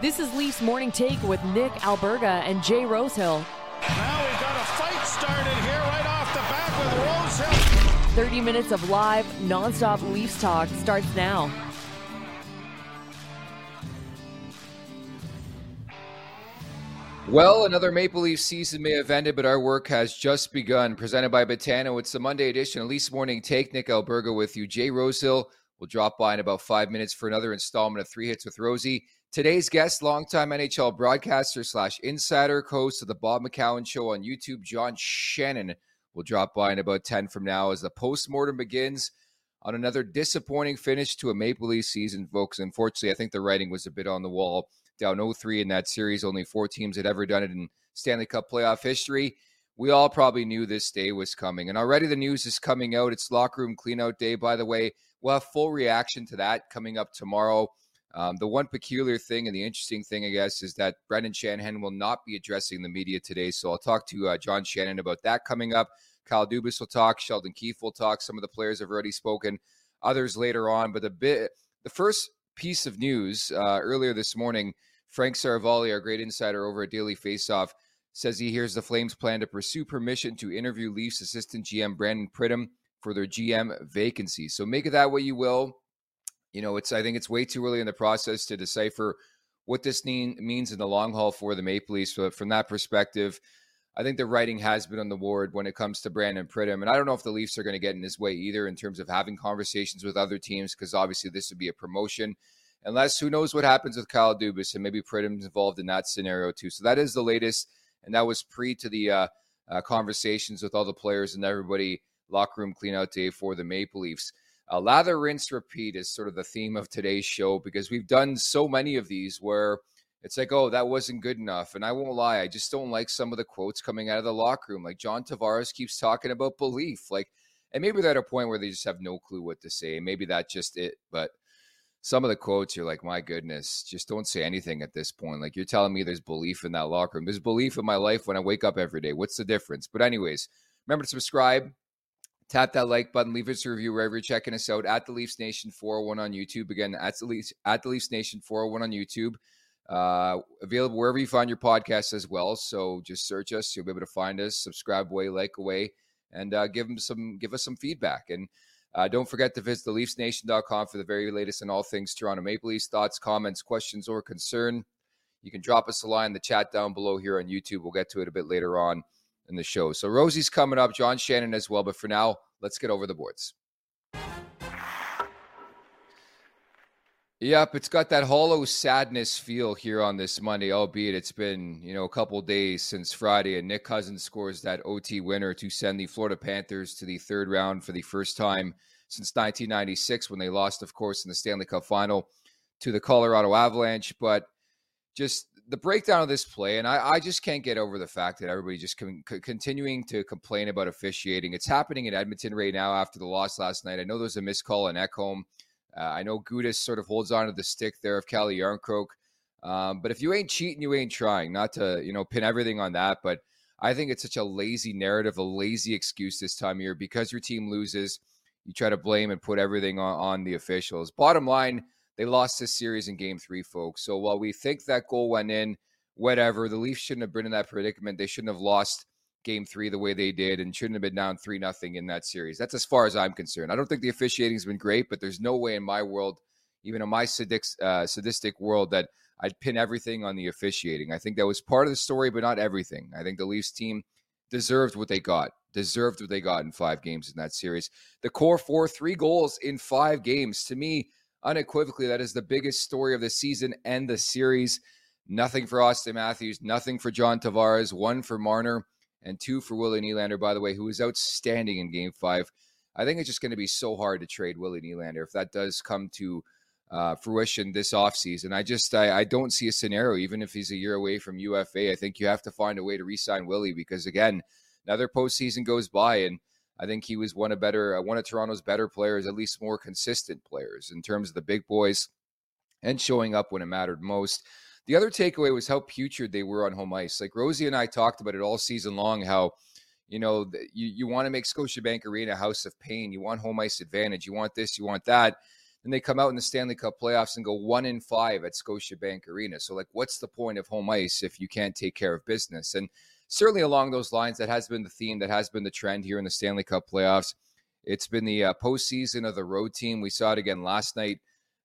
This is Leafs Morning Take with Nick Alberga and Jay Rosehill. Now we've got a fight started here right off the bat with Rosehill. 30 minutes of live, nonstop Leafs talk starts now. Well, another Maple Leaf season may have ended, but our work has just begun. Presented by Betano, it's the Monday edition of Leafs Morning Take. Nick Alberga with you. Jay Rosehill will drop by in about five minutes for another installment of Three Hits with Rosey. Today's guest, longtime NHL broadcaster slash insider, host of the Bob McCown Show on YouTube, John Shannon, will drop by in about 10 from now as the postmortem begins on another disappointing finish to a Maple Leaf season, folks. Unfortunately, I think the writing was a bit on the wall. Down 0-3 in that series. Only four teams had ever done it in Stanley Cup playoff history. We all probably knew this day was coming. And already the news is coming out. It's locker room cleanout day, by the way. We'll have full reaction to that coming up tomorrow. Um, the one peculiar thing and the interesting thing, I guess, is that Brendan Shanahan will not be addressing the media today. So I'll talk to uh, John Shannon about that coming up. Kyle Dubas will talk. Sheldon Keefe will talk. Some of the players have already spoken. Others later on. But the bit, the first piece of news uh, earlier this morning, Frank Seravalli, our great insider over at Daily Faceoff, says he hears the Flames plan to pursue permission to interview Leafs assistant GM Brandon Pridham for their GM vacancy. So make of that what you will. You know, it's I think it's way too early in the process to decipher what this mean, means in the long haul for the Maple Leafs. But from that perspective, I think the writing has been on the board when it comes to Brandon Pridham. And I don't know if the Leafs are going to get in his way either in terms of having conversations with other teams, because obviously this would be a promotion. Unless who knows what happens with Kyle Dubas and maybe Pridham's involved in that scenario too. So that is the latest. And that was pre to the uh, uh, conversations with all the players and everybody locker room cleanout day for the Maple Leafs. Uh, lather, rinse, repeat is sort of the theme of today's show because we've done so many of these where it's like, oh, that wasn't good enough. And I won't lie, I just don't like some of the quotes coming out of the locker room. Like John Tavares keeps talking about belief. Like, and maybe they're at a point where they just have no clue what to say. Maybe that's just it. But some of the quotes, you're like, my goodness, just don't say anything at this point. Like, you're telling me there's belief in that locker room. There's belief in my life when I wake up every day. What's the difference? But, anyways, remember to subscribe Tap that like button, leave us a review wherever you're checking us out at the Leafs Nation 401 on YouTube. Again, at the Leafs, at the Leafs Nation 401 on YouTube. Uh, available wherever you find your podcasts as well. So just search us. You'll be able to find us, subscribe away, like away, and uh, give them some give us some feedback. And uh, don't forget to visit theleafsnation.com for the very latest on all things Toronto Maple Leafs. Thoughts, comments, questions, or concern. You can drop us a line in the chat down below here on YouTube. We'll get to it a bit later on in the show. So Rosey's coming up, John Shannon as well. But for now, let's get over the boards. Yep, it's got that hollow sadness feel here on this Monday, albeit it's been, you know, a couple days since Friday and Nick Cousins scores that OT winner to send the Florida Panthers to the third round for the first time since 1996 when they lost, of course, in the Stanley Cup final to the Colorado Avalanche. But just the breakdown of this play, and I, I just can't get over the fact that everybody just con- continuing to complain about officiating. It's happening in Edmonton right now after the loss last night. I know there's a missed call in Ekholm. Uh, I know Gudas sort of holds on to the stick there of Calle Jarnkrok. Um, but if you ain't cheating, you ain't trying. Not to you know pin everything on that, but I think it's such a lazy narrative, a lazy excuse this time of year because your team loses. You try to blame and put everything on, on the officials. Bottom line they lost this series in game three, folks. So while we think that goal went in, whatever, the Leafs shouldn't have been in that predicament. They shouldn't have lost game three the way they did and shouldn't have been down three nothing in that series. That's as far as I'm concerned. I don't think the officiating has been great, but there's no way in my world, even in my sadistic, uh, sadistic world, that I'd pin everything on the officiating. I think that was part of the story, but not everything. I think the Leafs team deserved what they got, deserved what they got in five games in that series. The core four, three goals in five games. To me, unequivocally, that is the biggest story of the season and the series. Nothing for Auston Matthews, nothing for John Tavares, one for Marner, and two for Willie Nylander, by the way, who was outstanding in game five. I think it's just going to be so hard to trade Willie Nylander if that does come to uh, fruition this offseason. I just I, I, don't see a scenario, even if he's a year away from UFA. I think you have to find a way to re-sign Willie because again, another postseason goes by and I think he was one of better uh, one of Toronto's better players, at least more consistent players in terms of the big boys and showing up when it mattered most. The other takeaway was how putrid they were on home ice. Like Rosey and I talked about it all season long. How you know you you want to make Scotiabank Arena a house of pain. You want home ice advantage. You want this. You want that. and they come out in the Stanley Cup playoffs and go one in five at Scotiabank Arena. So, like, what's the point of home ice if you can't take care of business? And certainly along those lines, that has been the theme, that has been the trend here in the Stanley Cup playoffs. It's been the uh, postseason of the road team. We saw it again last night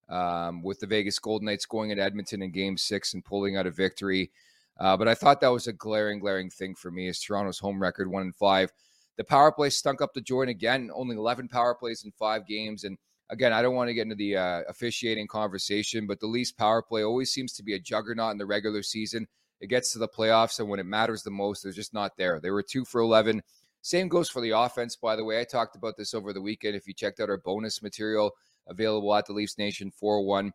um, with the Vegas Golden Knights going into Edmonton in Game Six and pulling out a victory. Uh, but I thought that was a glaring, glaring thing for me. Is Toronto's home record one and five? The power play stunk up the joint again. Only 11 power plays in five games. And again, I don't want to get into the uh, officiating conversation, but the Leafs power play always seems to be a juggernaut in the regular season. It gets to the playoffs, and when it matters the most, they're just not there. They were two for 11. Same goes for the offense, by the way. I talked about this over the weekend. If you checked out our bonus material available at the Leafs Nation 401,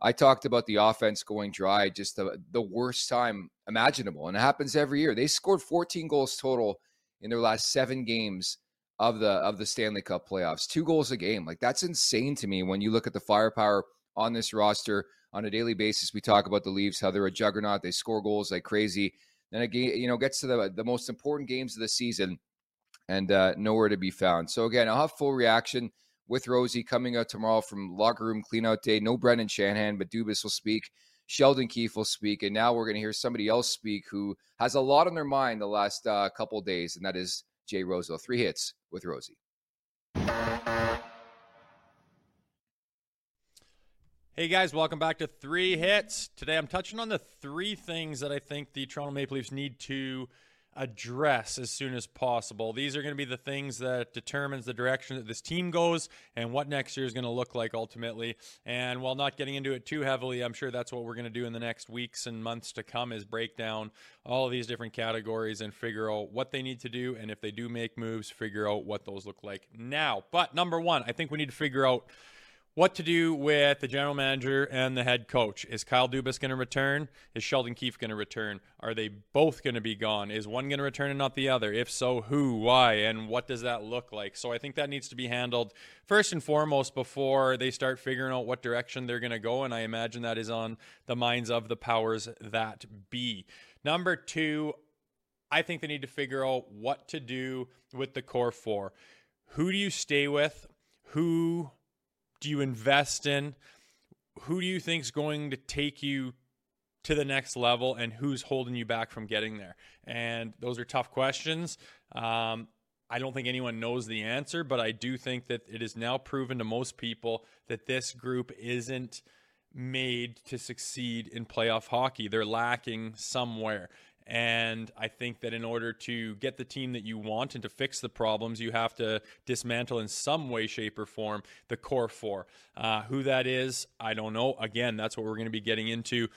I talked about the offense going dry, just the, the worst time imaginable. And it happens every year. They scored 14 goals total in their last seven games of the of the Stanley Cup playoffs. Two goals a game. Like that's insane to me when you look at the firepower on this roster on a daily basis. We talk about the Leafs, how they're a juggernaut. They score goals like crazy. Then again, you know, gets to the the most important games of the season and uh, nowhere to be found. So again, I'll have full reaction with Rosey coming out tomorrow from locker room cleanout day. No Brendan Shanahan, but Dubas will speak. Sheldon Keefe will speak, and now we're going to hear somebody else speak who has a lot on their mind the last uh, couple days, and that is Jay Rosehill. Three hits with Rosey. Hey guys, welcome back to Three Hits. Today I'm touching on the three things that I think the Toronto Maple Leafs need to address as soon as possible. These are going to be the things that determines the direction that this team goes and what next year is going to look like ultimately. And while not getting into it too heavily, I'm sure that's what we're going to do in the next weeks and months to come is break down all of these different categories and figure out what they need to do and if they do make moves, figure out what those look like now. But number 1, I think we need to figure out what to do with the general manager and the head coach. Is Kyle Dubas going to return? Is Sheldon Keefe going to return? Are they both going to be gone? Is one going to return and not the other? If so, who, why, and what does that look like? So I think that needs to be handled first and foremost before they start figuring out what direction they're going to go. And I imagine that is on the minds of the powers that be. Number two, I think they need to figure out what to do with the core four. Who do you stay with? Who do you invest in? Who do you think is going to take you to the next level and who's holding you back from getting there? And those are tough questions. Um, I don't think anyone knows the answer, but I do think that it is now proven to most people that this group isn't made to succeed in playoff hockey. They're lacking somewhere. And I think that in order to get the team that you want and to fix the problems, you have to dismantle in some way, shape, or form the core four. Uh, who that is, I don't know. Again, that's what we're going to be getting into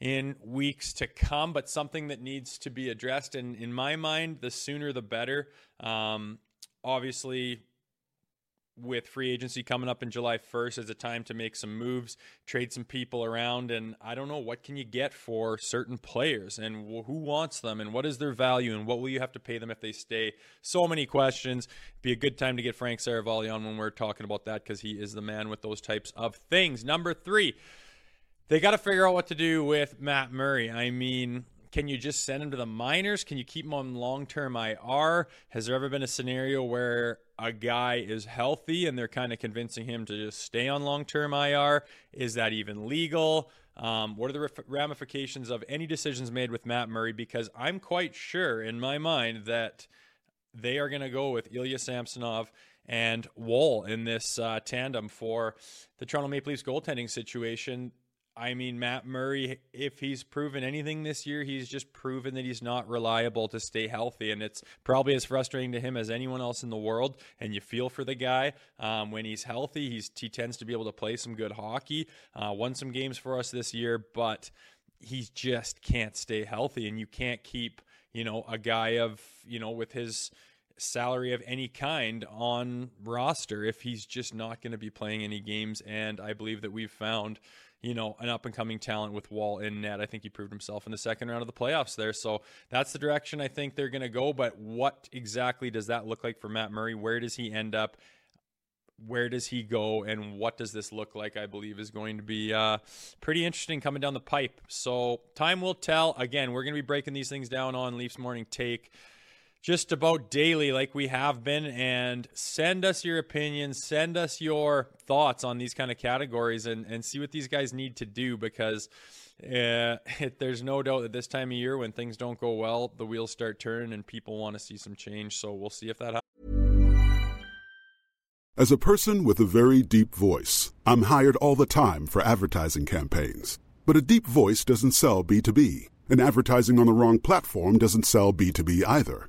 in weeks to come, but something that needs to be addressed. And in my mind, the sooner the better. Um, obviously, with free agency coming up in July 1st as a time to make some moves, trade some people around, and I don't know what can you get for certain players and who wants them and what is their value and what will you have to pay them if they stay. So many questions. Be a good time to get Frank Seravalli on when we're talking about that because he is the man with those types of things. Number three, they got to figure out what to do with Matt Murray. I mean, can you just send him to the minors? Can you keep him on long term IR? Has there ever been a scenario where a guy is healthy and they're kind of convincing him to just stay on long term IR? Is that even legal? Um, what are the ramifications of any decisions made with Matt Murray? Because I'm quite sure in my mind that they are going to go with Ilya Samsonov and Woll in this uh, tandem for the Toronto Maple Leafs goaltending situation. I mean, Matt Murray, if he's proven anything this year, he's just proven that he's not reliable to stay healthy. And it's probably as frustrating to him as anyone else in the world. And you feel for the guy. Um, when he's healthy, he's, he tends to be able to play some good hockey, uh, won some games for us this year, but he just can't stay healthy. And you can't keep, you know, a guy of, you know, with his salary of any kind on roster if he's just not going to be playing any games. And I believe that we've found you know, an up and coming talent with Woll in net. I think he proved himself in the second round of the playoffs there. So that's the direction I think they're going to go. But what exactly does that look like for Matt Murray? Where does he end up? Where does he go? And what does this look like? I believe is going to be uh, pretty interesting coming down the pipe. So time will tell. Again, we're going to be breaking these things down on Leafs Morning Take just about daily, like we have been. And send us your opinions, send us your thoughts on these kind of categories, and and see what these guys need to do because. Uh, it, there's no doubt that this time of year, when things don't go well, the wheels start turning and people want to see some change. So we'll see if that happens. As a person with a very deep voice, I'm hired all the time for advertising campaigns. But a deep voice doesn't sell B2B, and advertising on the wrong platform doesn't sell B2B either.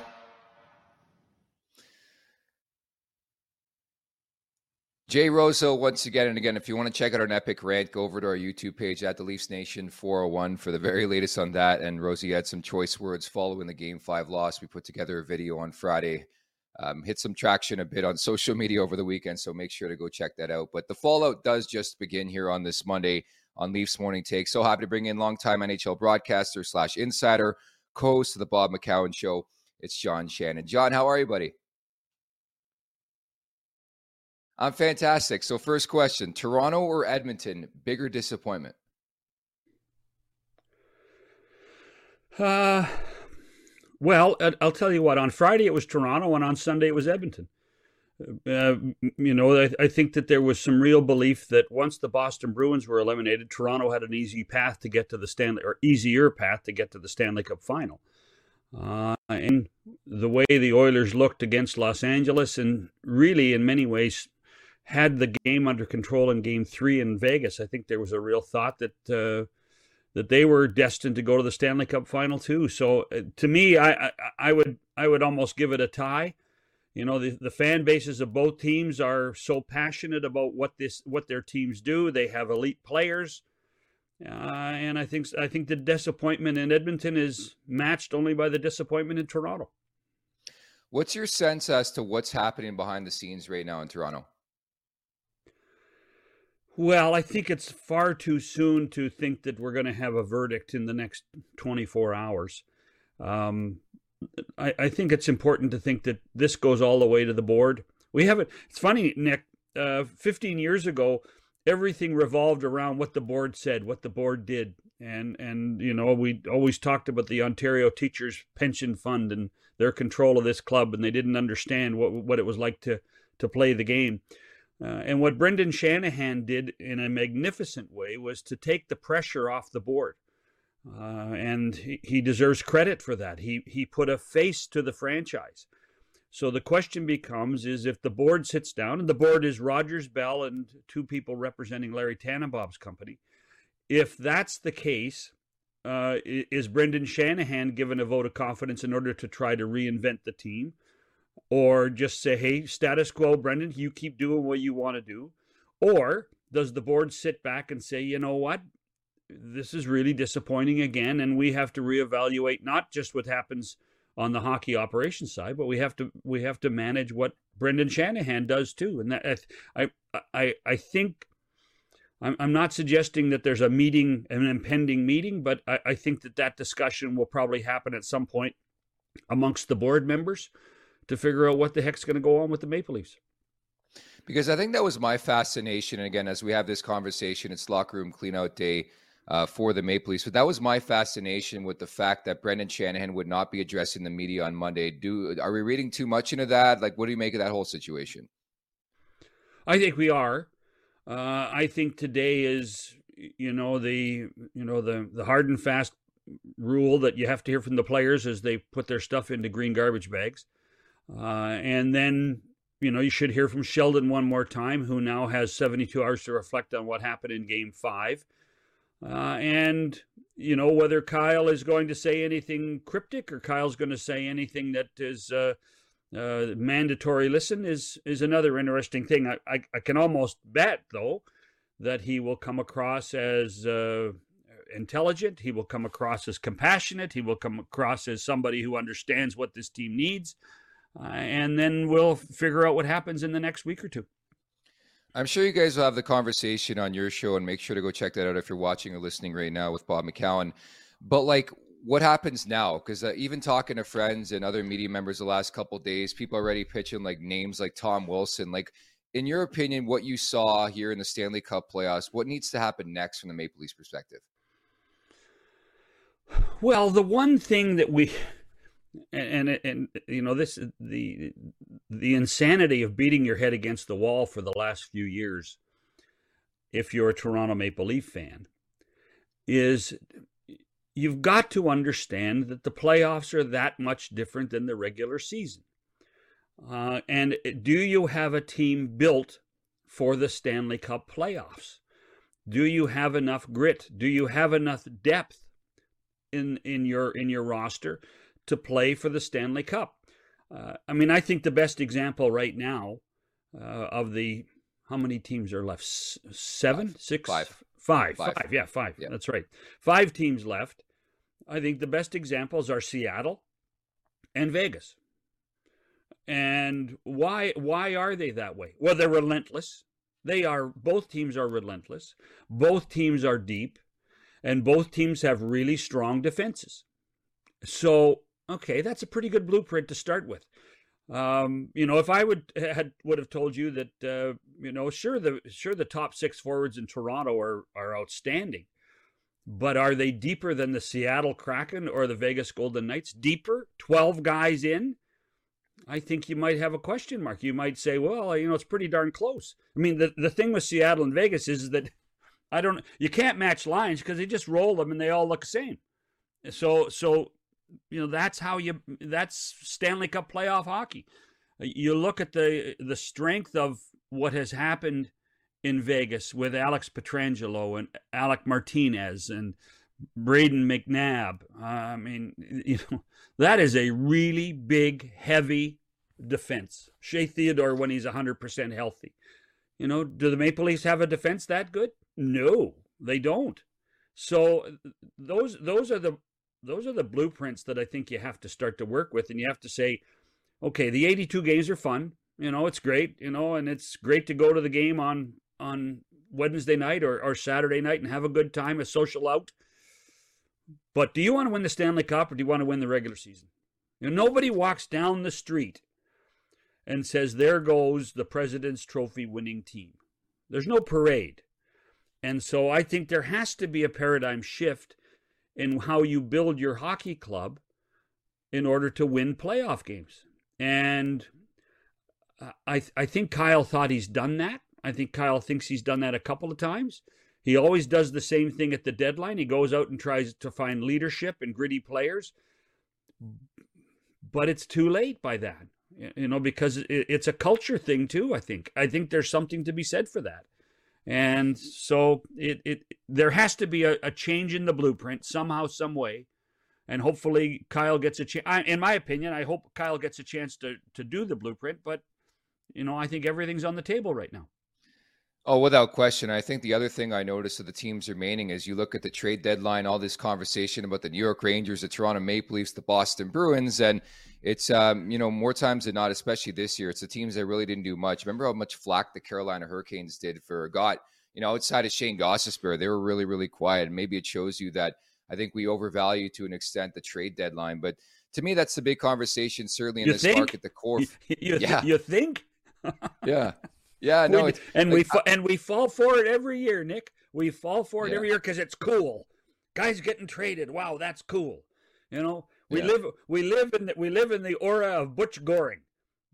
Jay Rosehill, once again and again, if you want to check out our epic rant, go over to our YouTube page at the Leafs Nation 401 for the very latest on that. And Rosey had some choice words following the game five loss. We put together a video on Friday, um, hit some traction a bit on social media over the weekend. So make sure to go check that out. But the fallout does just begin here on this Monday on Leafs Morning Take. So happy to bring in longtime NHL broadcaster slash insider, co host of the Bob McCown Show. It's John Shannon. John, how are you, buddy? I'm fantastic. So, first question Toronto or Edmonton, bigger disappointment? Uh, well, I'll tell you what. On Friday it was Toronto, and on Sunday it was Edmonton. Uh, you know, I, I, think that there was some real belief that once the Boston Bruins were eliminated, Toronto had an easy path to get to the Stanley, or easier path to get to the Stanley Cup final. Uh, and the way the Oilers looked against Los Angeles, and really in many ways had the game under control in Game Three in Vegas. I think there was a real thought that uh, that they were destined to go to the Stanley Cup final too. So uh, to me, I, I, I would I would almost give it a tie. You know, the, the fan bases of both teams are so passionate about what this what their teams do. They have elite players. Uh, and I think I think the disappointment in Edmonton is matched only by the disappointment in Toronto. What's your sense as to what's happening behind the scenes right now in Toronto? Well, I think it's far too soon to think that we're going to have a verdict in the next 24 hours. Um, I, I, think it's important to think that this goes all the way to the board. We haven't. It's funny, Nick. Uh, 15 years ago, everything revolved around what the board said, what the board did, and and you know we always talked about the Ontario Teachers Pension Fund and their control of this club, and they didn't understand what what it was like to to play the game. Uh, and what Brendan Shanahan did in a magnificent way was to take the pressure off the board. Uh, and he, he deserves credit for that. He, he put a face to the franchise. So the question becomes is if the board sits down, and the board is Rogers Bell and two people representing Larry Tannenbaum's company. If that's the case, uh, is Brendan Shanahan given a vote of confidence in order to try to reinvent the team? Or just say, hey, status quo, Brendan, you keep doing what you want to do? Or does the board sit back and say, you know what? This is really disappointing again, and we have to reevaluate not just what happens on the hockey operations side, but we have to we have to manage what Brendan Shanahan does too. And that I I I think I'm I'm not suggesting that there's a meeting, an impending meeting, but I, I think that that discussion will probably happen at some point amongst the board members to figure out what the heck's going to go on with the Maple Leafs. Because I think that was my fascination. And again, as we have this conversation, it's locker room cleanout day uh, for the Maple Leafs. But that was my fascination with the fact that Brendan Shanahan would not be addressing the media on Monday. Do are we reading too much into that? Like, what do you make of that whole situation? I think we are. Uh, I think today is, you know, the you know the the hard and fast rule that you have to hear from the players as they put their stuff into green garbage bags, uh, and then you know you should hear from Sheldon one more time, who now has 72 hours to reflect on what happened in Game Five, uh, and you know whether Kyle is going to say anything cryptic or Kyle's going to say anything that is uh, uh, mandatory listen is is another interesting thing. I, I, I can almost bet though that he will come across as uh, intelligent. He will come across as compassionate. He will come across as somebody who understands what this team needs, uh, and then we'll figure out what happens in the next week or two. I'm sure you guys will have the conversation on your show, and make sure to go check that out if you're watching or listening right now with Bob McCown. But like, what happens now? Because uh, even talking to friends and other media members the last couple days, people already pitching like names like Tom Wilson. Like, in your opinion, what you saw here in the Stanley Cup playoffs, what needs to happen next from the Maple Leafs perspective? Well, the one thing that we and, and and you know this the the insanity of beating your head against the wall for the last few years if you're a Toronto Maple Leaf fan is you've got to understand that the playoffs are that much different than the regular season. Uh, and do you have a team built for the Stanley Cup playoffs? Do you have enough grit? Do you have enough depth in in your in your roster to play for the Stanley Cup? Uh, I mean, I think the best example right now uh, of the how many teams are left? Seven, five. six, five. Five, five, five, yeah, five. Yeah. That's right. Five teams left. I think the best examples are Seattle and Vegas. And why why are they that way? Well, they're relentless. They are both teams are relentless. Both teams are deep, and both teams have really strong defenses. So, okay, that's a pretty good blueprint to start with. Um, you know, if I would had would have told you that, uh, you know, sure the sure the top six forwards in Toronto are are outstanding, but are they deeper than the Seattle Kraken or the Vegas Golden Knights? Deeper, twelve guys in. I think you might have a question mark. You might say, well, you know, it's pretty darn close. I mean, the the thing with Seattle and Vegas is that I don't you can't match lines because they just roll them and they all look the same. So so you know that's how you that's Stanley Cup playoff hockey. You look at the the strength of what has happened in Vegas with Alex Pietrangelo and Alec Martinez and Brayden McNabb. Uh, I mean, you know, that is a really big, heavy defense. Shea Theodore when he's 100% healthy. You know, do the Maple Leafs have a defense that good? No, they don't. So those those are the those are the blueprints that I think you have to start to work with, and you have to say, okay, the 82 games are fun. You know, it's great. You know, and it's great to go to the game on on Wednesday night or, or Saturday night and have a good time, a social out. But do you want to win the Stanley Cup or do you want to win the regular season? You know, nobody walks down the street and says, "There goes the President's Trophy winning team." There's no parade. And so I think there has to be a paradigm shift in how you build your hockey club in order to win playoff games. And I I think Kyle thought he's done that. I think Kyle thinks he's done that a couple of times. He always does the same thing at the deadline. He goes out and tries to find leadership and gritty players. But it's too late by that. You know, because it's a culture thing too, I think. I think there's something to be said for that. And so it, it there has to be a, a change in the blueprint somehow, some way. And hopefully Kyle gets a chance. In my opinion, I hope Kyle gets a chance to, to do the blueprint. But, you know, I think everything's on the table right now. Oh, without question. I think the other thing I noticed of the teams remaining is you look at the trade deadline, all this conversation about the New York Rangers, the Toronto Maple Leafs, the Boston Bruins, and it's um, you know more times than not, especially this year, it's the teams that really didn't do much. Remember how much flack the Carolina Hurricanes did for got you know outside of Shayne Gostisbehere, they were really really quiet. And maybe it shows you that I think we overvalue to an extent the trade deadline, but to me that's the big conversation certainly in you this think? market. The core, you, you, yeah, you think? yeah. Yeah, no, we, and like, we fa- and we fall for it every year, Nick. We fall for it yeah. every year because it's cool. Guys getting traded. Wow, that's cool. You know, we yeah. live we live in the, we live in the aura of Butch Goring.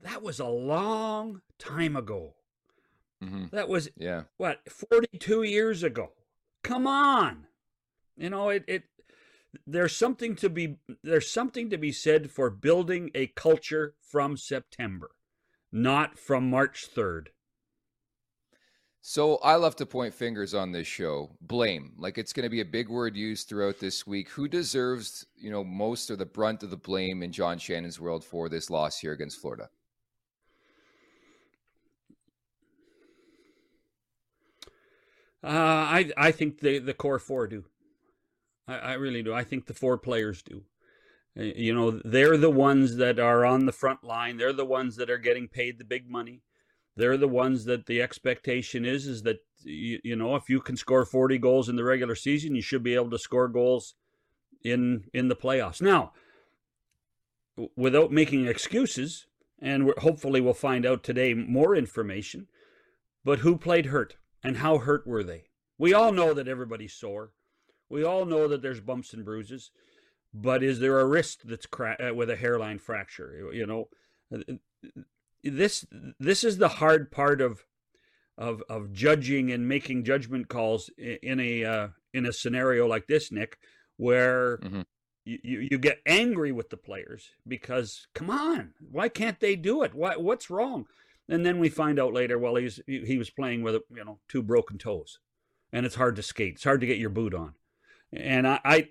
That was a long time ago. Mm-hmm. That was yeah. What forty two years ago. Come on, you know it. It there's something to be there's something to be said for building a culture from September, not from March third. So I love to point fingers on this show. Blame, like it's going to be a big word used throughout this week. Who deserves, you know, most or the brunt of the blame in John Shannon's world for this loss here against Florida? Uh, I I think the the core four do. I, I really do. I think the four players do. Uh, you know, they're the ones that are on the front line. They're the ones that are getting paid the big money they're the ones that the expectation is is that you, you know if you can score 40 goals in the regular season you should be able to score goals in in the playoffs. Now without making excuses and hopefully we'll find out today more information but who played hurt and how hurt were they? We all know that everybody's sore. We all know that there's bumps and bruises but is there a wrist that's cra- uh, with a hairline fracture? You know this this is the hard part of of of judging and making judgment calls in a uh, in a scenario like this, Nick, where mm-hmm. you, you get angry with the players because come on, why can't they do it? Why what's wrong? And then we find out later, well, he's he was playing with you know two broken toes, and it's hard to skate. It's hard to get your boot on, and I, I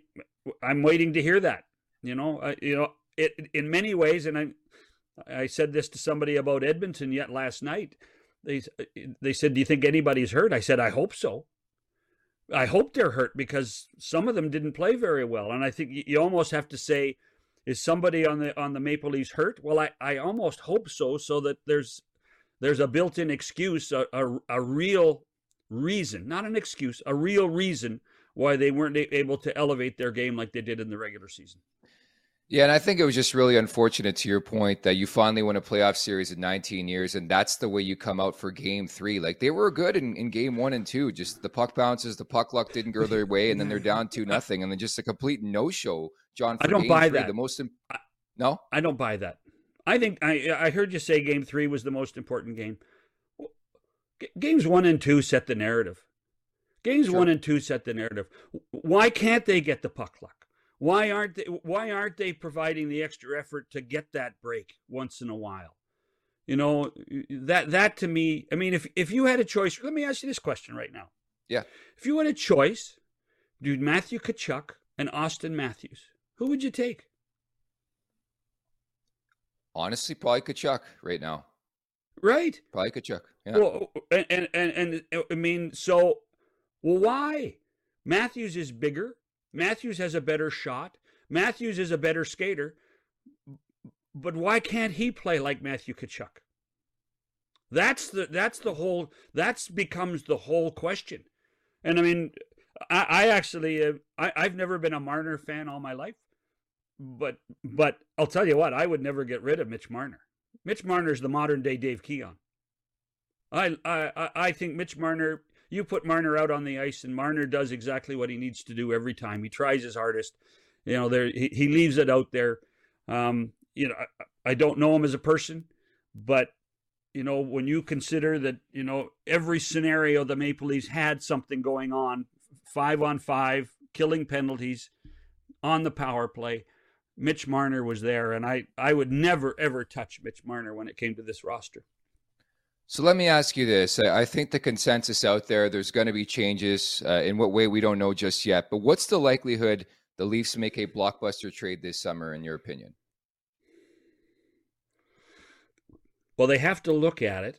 I'm waiting to hear that. You know, uh, you know, it in many ways, and I I said this to somebody about Edmonton yet last night. They they said, "Do you think anybody's hurt?" I said, "I hope so." I hope they're hurt because some of them didn't play very well, and I think you almost have to say, "Is somebody on the on the Maple Leafs hurt?" Well, I, I almost hope so, so that there's there's a built-in excuse, a, a, a real reason, not an excuse, a real reason why they weren't able to elevate their game like they did in the regular season. Yeah, and I think it was just really unfortunate to your point that you finally won a playoff series in 19 years, and that's the way you come out for game three. Like they were good in, in game one and two, just the puck bounces, the puck luck didn't go their way, and then they're down two nothing, and then just a complete no show. John, I don't buy three, that. The most imp- no, I don't buy that. I think I I heard you say game three was the most important game. Games one and two set the narrative. Games sure. one and two set the narrative. Why can't they get the puck luck? Why aren't they why aren't they providing the extra effort to get that break once in a while? You know, that that to me, I mean, if if you had a choice, let me ask you this question right now. Yeah. If you had a choice, dude, Matthew Tkachuk and Auston Matthews, who would you take? Honestly, probably Tkachuk right now. Right. Probably Tkachuk. Yeah. Well, and, and and and I mean, so well, why? Matthews is bigger. Matthews has a better shot. Matthews is a better skater. But why can't he play like Matthew Tkachuk? That's the that's the whole that's becomes the whole question. And I mean, I, I actually uh, I, I've never been a Marner fan all my life, but but I'll tell you what, I would never get rid of Mitch Marner. Mitch Marner is the modern day Dave Keon. I I I think Mitch Marner you put Marner out on the ice, and Marner does exactly what he needs to do every time. He tries his hardest. You know, there he, he leaves it out there. Um, you know, I, I don't know him as a person, but you know, when you consider that, you know, every scenario the Maple Leafs had something going on, five on five, killing penalties on the power play. Mitch Marner was there, and I, I would never ever touch Mitch Marner when it came to this roster. So let me ask you this. I think the consensus out there, there's going to be changes. Uh, in what way, we don't know just yet. But what's the likelihood the Leafs make a blockbuster trade this summer, in your opinion? Well, they have to look at it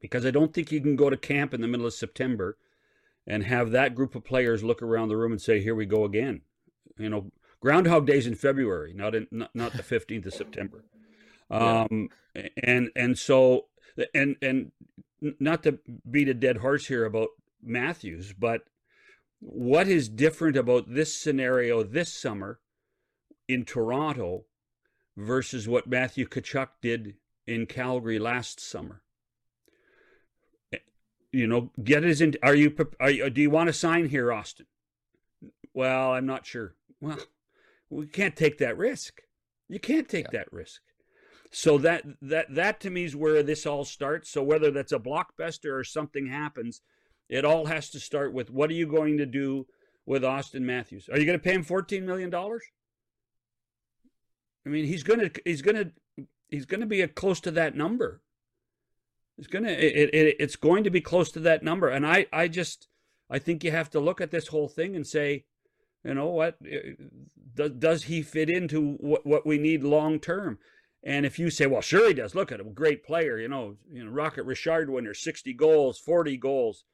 because I don't think you can go to camp in the middle of September and have that group of players look around the room and say, "Here we go again." You know, Groundhog Days in February, not in not, not the fifteenth of September. Um, yeah. and and so and and not to beat a dead horse here about Matthews, but what is different about this scenario this summer in Toronto versus what Matthew Tkachuk did in Calgary last summer? you know, get his in. Are you? Are you? Do you want to sign here, Auston? Well, I'm not sure. Well, we can't take that risk. You can't take yeah. that risk. So that that that to me is where this all starts. So whether that's a blockbuster or something happens, it all has to start with what are you going to do with Auston Matthews? Are you going to pay him 14 million dollars? I mean, he's going to he's going to he's going to be close to that number. It's going to it, it, it's going to be close to that number and I I just I think you have to look at this whole thing and say, you know what, eh, eh, does, does he fit into what, what we need long term? And if you say, well, sure he does. Look at him, great player. You know, you know, Rocket Richard winner, 60 goals, 40 goals.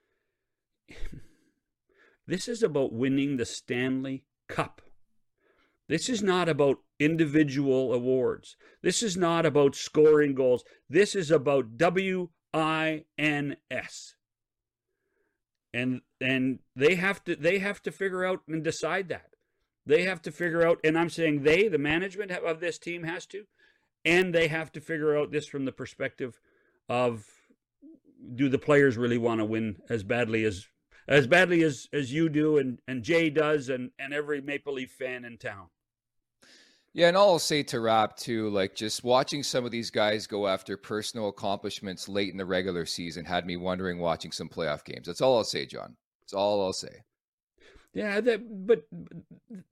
this is about winning the Stanley Cup. This is not about individual awards. This is not about scoring goals. This is about W I N S. And and they have to they have to figure out and decide that. They have to figure out and I'm saying they the management of this team has to and they have to figure out this from the perspective of do the players really want to win as badly as as badly as as you do and and Jay does and and every Maple Leaf fan in town. Yeah, and all I'll say to wrap too, like just watching some of these guys go after personal accomplishments late in the regular season had me wondering watching some playoff games. That's all I'll say, John. That's all I'll say. Yeah, that, but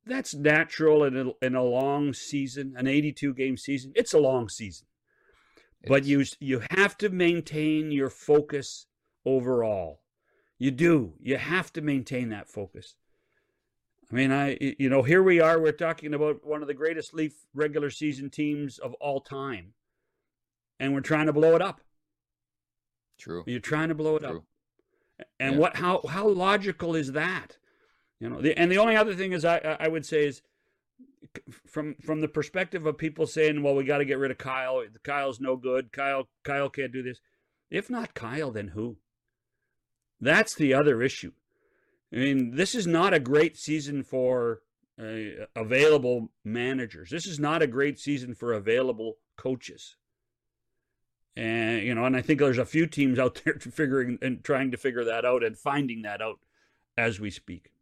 that's natural in a, in a long season, an 82 game season. It's a long season. It but you you have to maintain your focus overall. You do. You have to maintain that focus. I mean, I you know, here we are we're talking about one of the greatest Leaf regular season teams of all time. And we're trying to blow it up. True. You're trying to blow it True. up. And yeah. what how how logical is that? You know, the, and the only other thing is I I would say is from from the perspective of people saying, well, we got to get rid of Kyle. Kyle's no good. Kyle Kyle can't do this. If not Kyle, then who? That's the other issue. I mean, this is not a great season for uh, available managers. This is not a great season for available coaches. And you know, and I think there's a few teams out there figuring and trying to figure that out and finding that out as we speak.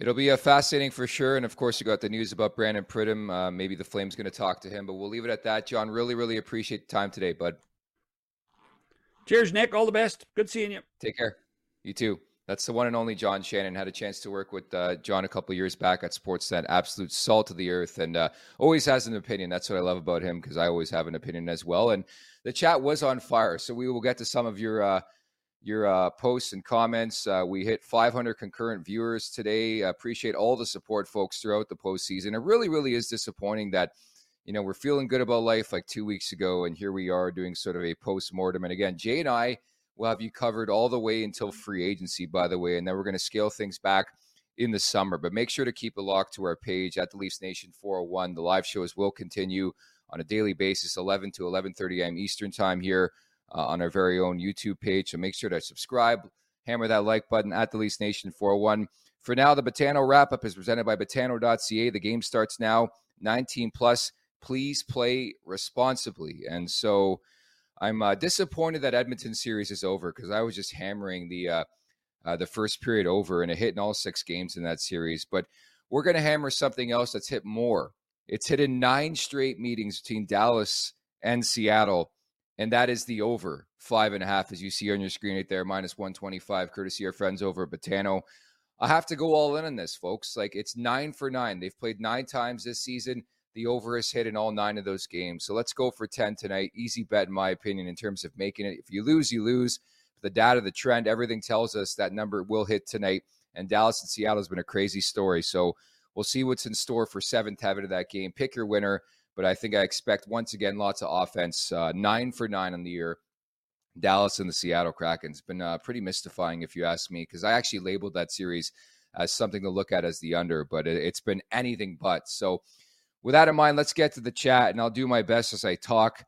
It'll be a fascinating for sure. And of course, you got the news about Brandon Pridham. Uh, maybe the Flames going to talk to him, but we'll leave it at that. John, really, really appreciate the time today, bud. Cheers, Nick. All the best. Good seeing you. Take care. You too. That's the one and only John Shannon. Had a chance to work with uh, John a couple years back at Sportsnet. Absolute salt of the earth, and uh, always has an opinion. That's what I love about him because I always have an opinion as well. And the chat was on fire, so we will get to some of your uh, your uh, posts and comments. Uh, we hit 500 concurrent viewers today. I appreciate all the support, folks, throughout the postseason. It really, really is disappointing that, you know, we're feeling good about life like two weeks ago, and here we are doing sort of a post mortem. And again, Jay and I will have you covered all the way until free agency, by the way, and then we're going to scale things back in the summer. But make sure to keep a lock to our page at the Leafs Nation 401. The live shows will continue on a daily basis, 11 to 11:30 a.m. Eastern time here uh, on our very own YouTube page. So make sure to subscribe, hammer that like button at the Leafs Nation 401. For now, the Betano wrap up is presented by Betano.ca. The game starts now, 19 plus. Please play responsibly. And so I'm uh, disappointed that Edmonton series is over because I was just hammering the uh, uh, the first period over and it hit in all six games in that series. But we're going to hammer something else that's hit more. It's hit in nine straight meetings between Dallas and Seattle and that is the over five and a half, as you see on your screen right there, minus 125, courtesy of our friends over at Betano. I have to go all in on this, folks. Like it's nine for nine. They've played nine times this season. The over is hit in all nine of those games. So let's go for 10 tonight. Easy bet, in my opinion, in terms of making it. If you lose, you lose. The data, the trend, everything tells us that number will hit tonight. And Dallas and Seattle has been a crazy story. So we'll see what's in store for seventh heaven of that game. Pick your winner. But I think I expect once again lots of offense. Uh, nine for nine on the year. Dallas and the Seattle Kraken. It's been uh, pretty mystifying, if you ask me, because I actually labeled that series as something to look at as the under, but it, it's been anything but. So, with that in mind, let's get to the chat, and I'll do my best as I talk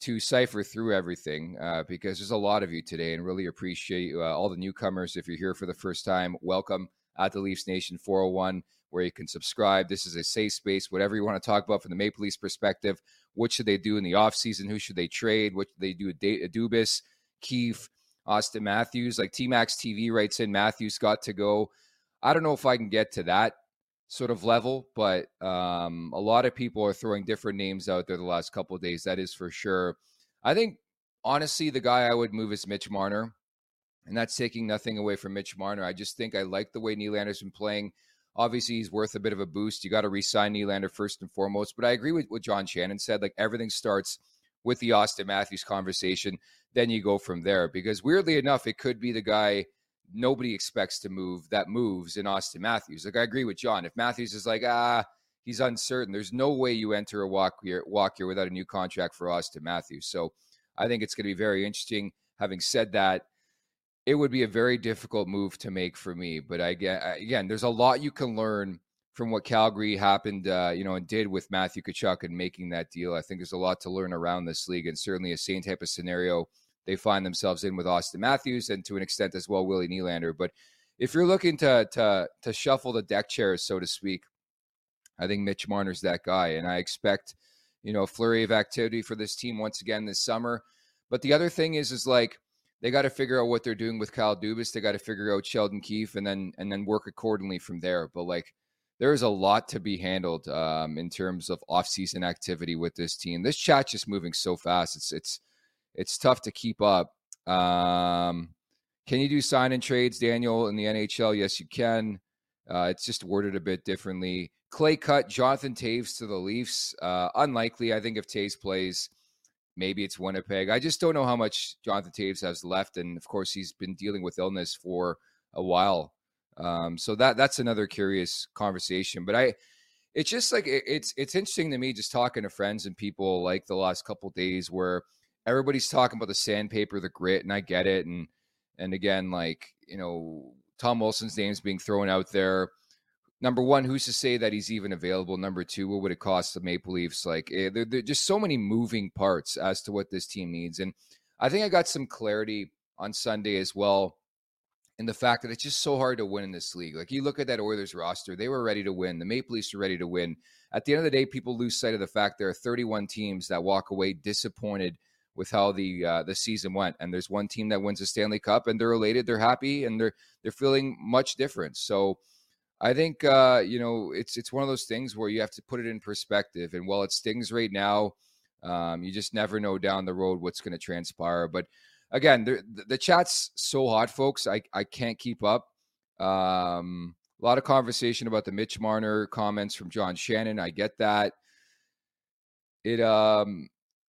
to cipher through everything uh, because there's a lot of you today, and really appreciate uh, all the newcomers. If you're here for the first time, welcome at the Leafs Nation 401 where you can subscribe. This is a safe space, whatever you want to talk about from the Maple Leafs perspective. What should they do in the offseason? Who should they trade? What should they do? Dubas, Keefe, Auston Matthews. Like T Max TV writes in, Matthews got to go. I don't know if I can get to that sort of level, but um, a lot of people are throwing different names out there the last couple of days. That is for sure. I think honestly, the guy I would move is Mitch Marner, and that's taking nothing away from Mitch Marner. I just think I like the way Nylander's been playing. Obviously, he's worth a bit of a boost. You got to re-sign Nylander first and foremost. But I agree with what John Shannon said. Like everything starts with the Auston Matthews conversation, then you go from there. Because weirdly enough, it could be the guy nobody expects to move that moves in Auston Matthews. Like I agree with John. If Matthews is like, ah, he's uncertain, there's no way you enter a walk here, walk here without a new contract for Auston Matthews. So I think it's going to be very interesting. Having said that, it would be a very difficult move to make for me. But I get again, there's a lot you can learn from what Calgary happened, uh, you know, and did with Matthew Tkachuk and making that deal. I think there's a lot to learn around this league, and certainly a same type of scenario they find themselves in with Auston Matthews and to an extent as well Willie Nylander. But if you're looking to to to shuffle the deck chairs, so to speak, I think Mitch Marner's that guy, and I expect you know a flurry of activity for this team once again this summer. But the other thing is, is like they got to figure out what they're doing with Kyle Dubas. They got to figure out Sheldon Keefe, and then and then work accordingly from there. But like there is a lot to be handled um, in terms of offseason activity with this team. This chat just moving so fast. It's it's it's tough to keep up. Um, can you do sign and trades, Daniel, in the NHL? Yes, you can. Uh, it's just worded a bit differently. Clay cut Jonathan Toews to the Leafs. Uh, unlikely. I think if Toews plays, maybe it's Winnipeg. I just don't know how much Jonathan Toews has left, and of course, he's been dealing with illness for a while. Um, so that that's another curious conversation. But I, it's just like it, it's it's interesting to me just talking to friends and people like the last couple days where everybody's talking about the sandpaper, the grit, and I get it. And and again, like you know, Tom Wilson's name's being thrown out there. Number one, who's to say that he's even available? Number two, what would it cost the Maple Leafs? Like, eh, there, there are just so many moving parts as to what this team needs. And I think I got some clarity on Sunday as well in the fact that it's just so hard to win in this league. Like, you look at that Oilers roster, they were ready to win. The Maple Leafs are ready to win. At the end of the day, people lose sight of the fact there are 31 teams that walk away disappointed with how the uh, the season went. And there's one team that wins the Stanley Cup, and they're elated, they're happy, and they're they're feeling much different. So I think uh, you know it's it's one of those things where you have to put it in perspective. And while it stings right now, um, you just never know down the road what's going to transpire. But again, the, the chat's so hot, folks. I I can't keep up. Um, a lot of conversation about the Mitch Marner comments from John Shannon. I get that. It um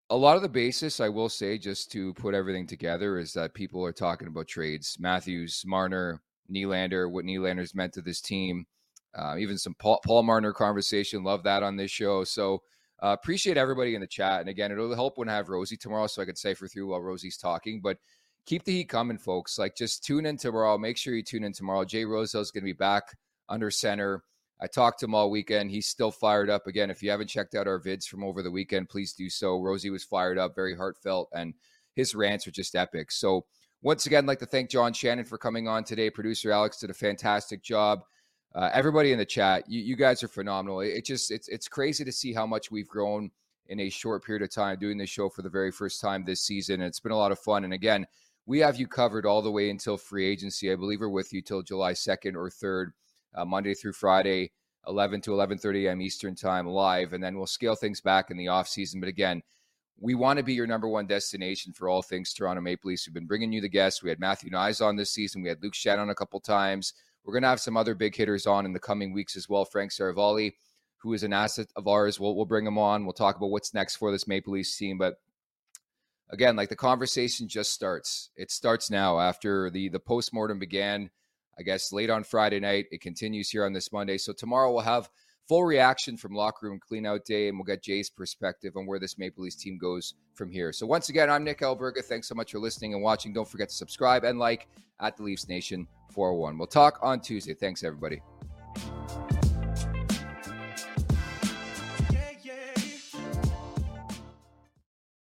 a lot of the basis, I will say, just to put everything together, is that people are talking about trades. Matthews, Marner, Nylander, what Nylander's meant to this team. Uh, even some Paul, Paul, Marner conversation. Love that on this show. So uh, appreciate everybody in the chat. And again, it'll help when I have Rosey tomorrow, so I can cipher through while Rosey's talking. But keep the heat coming, folks. Like just tune in tomorrow. Make sure you tune in tomorrow. Jay Rosehill's going to be back under center. I talked to him all weekend. He's still fired up. Again, if you haven't checked out our vids from over the weekend, please do so. Rosey was fired up, very heartfelt, and his rants are just epic. So, once again, I'd like to thank John Shannon for coming on today. Producer Alex did a fantastic job. Uh, everybody in the chat, you, you guys are phenomenal. It, it just it's it's crazy to see how much we've grown in a short period of time doing this show for the very first time this season. It's been a lot of fun. And again, we have you covered all the way until free agency. I believe we're with you till July 2nd or 3rd uh, Monday through Friday, 11 to 11:30 a.m. Eastern Time live, and then we'll scale things back in the off season. But again, we want to be your number one destination for all things Toronto Maple Leafs. We've been bringing you the guests. We had Matthew Knies on this season. We had Luke Shannon a couple times. We're going to have some other big hitters on in the coming weeks as well. Frank Seravalli, who is an asset of ours, we'll, we'll bring him on. We'll talk about what's next for this Maple Leafs team. But again, like the conversation just starts. It starts now after the the postmortem began I guess, late on Friday night. It continues here on this Monday. So tomorrow we'll have full reaction from locker room cleanout day, and we'll get Jay's perspective on where this Maple Leafs team goes from here. So once again, I'm Nick Alberga. Thanks so much for listening and watching. Don't forget to subscribe and like at the Leafs Nation 401. We'll talk on Tuesday. Thanks, everybody.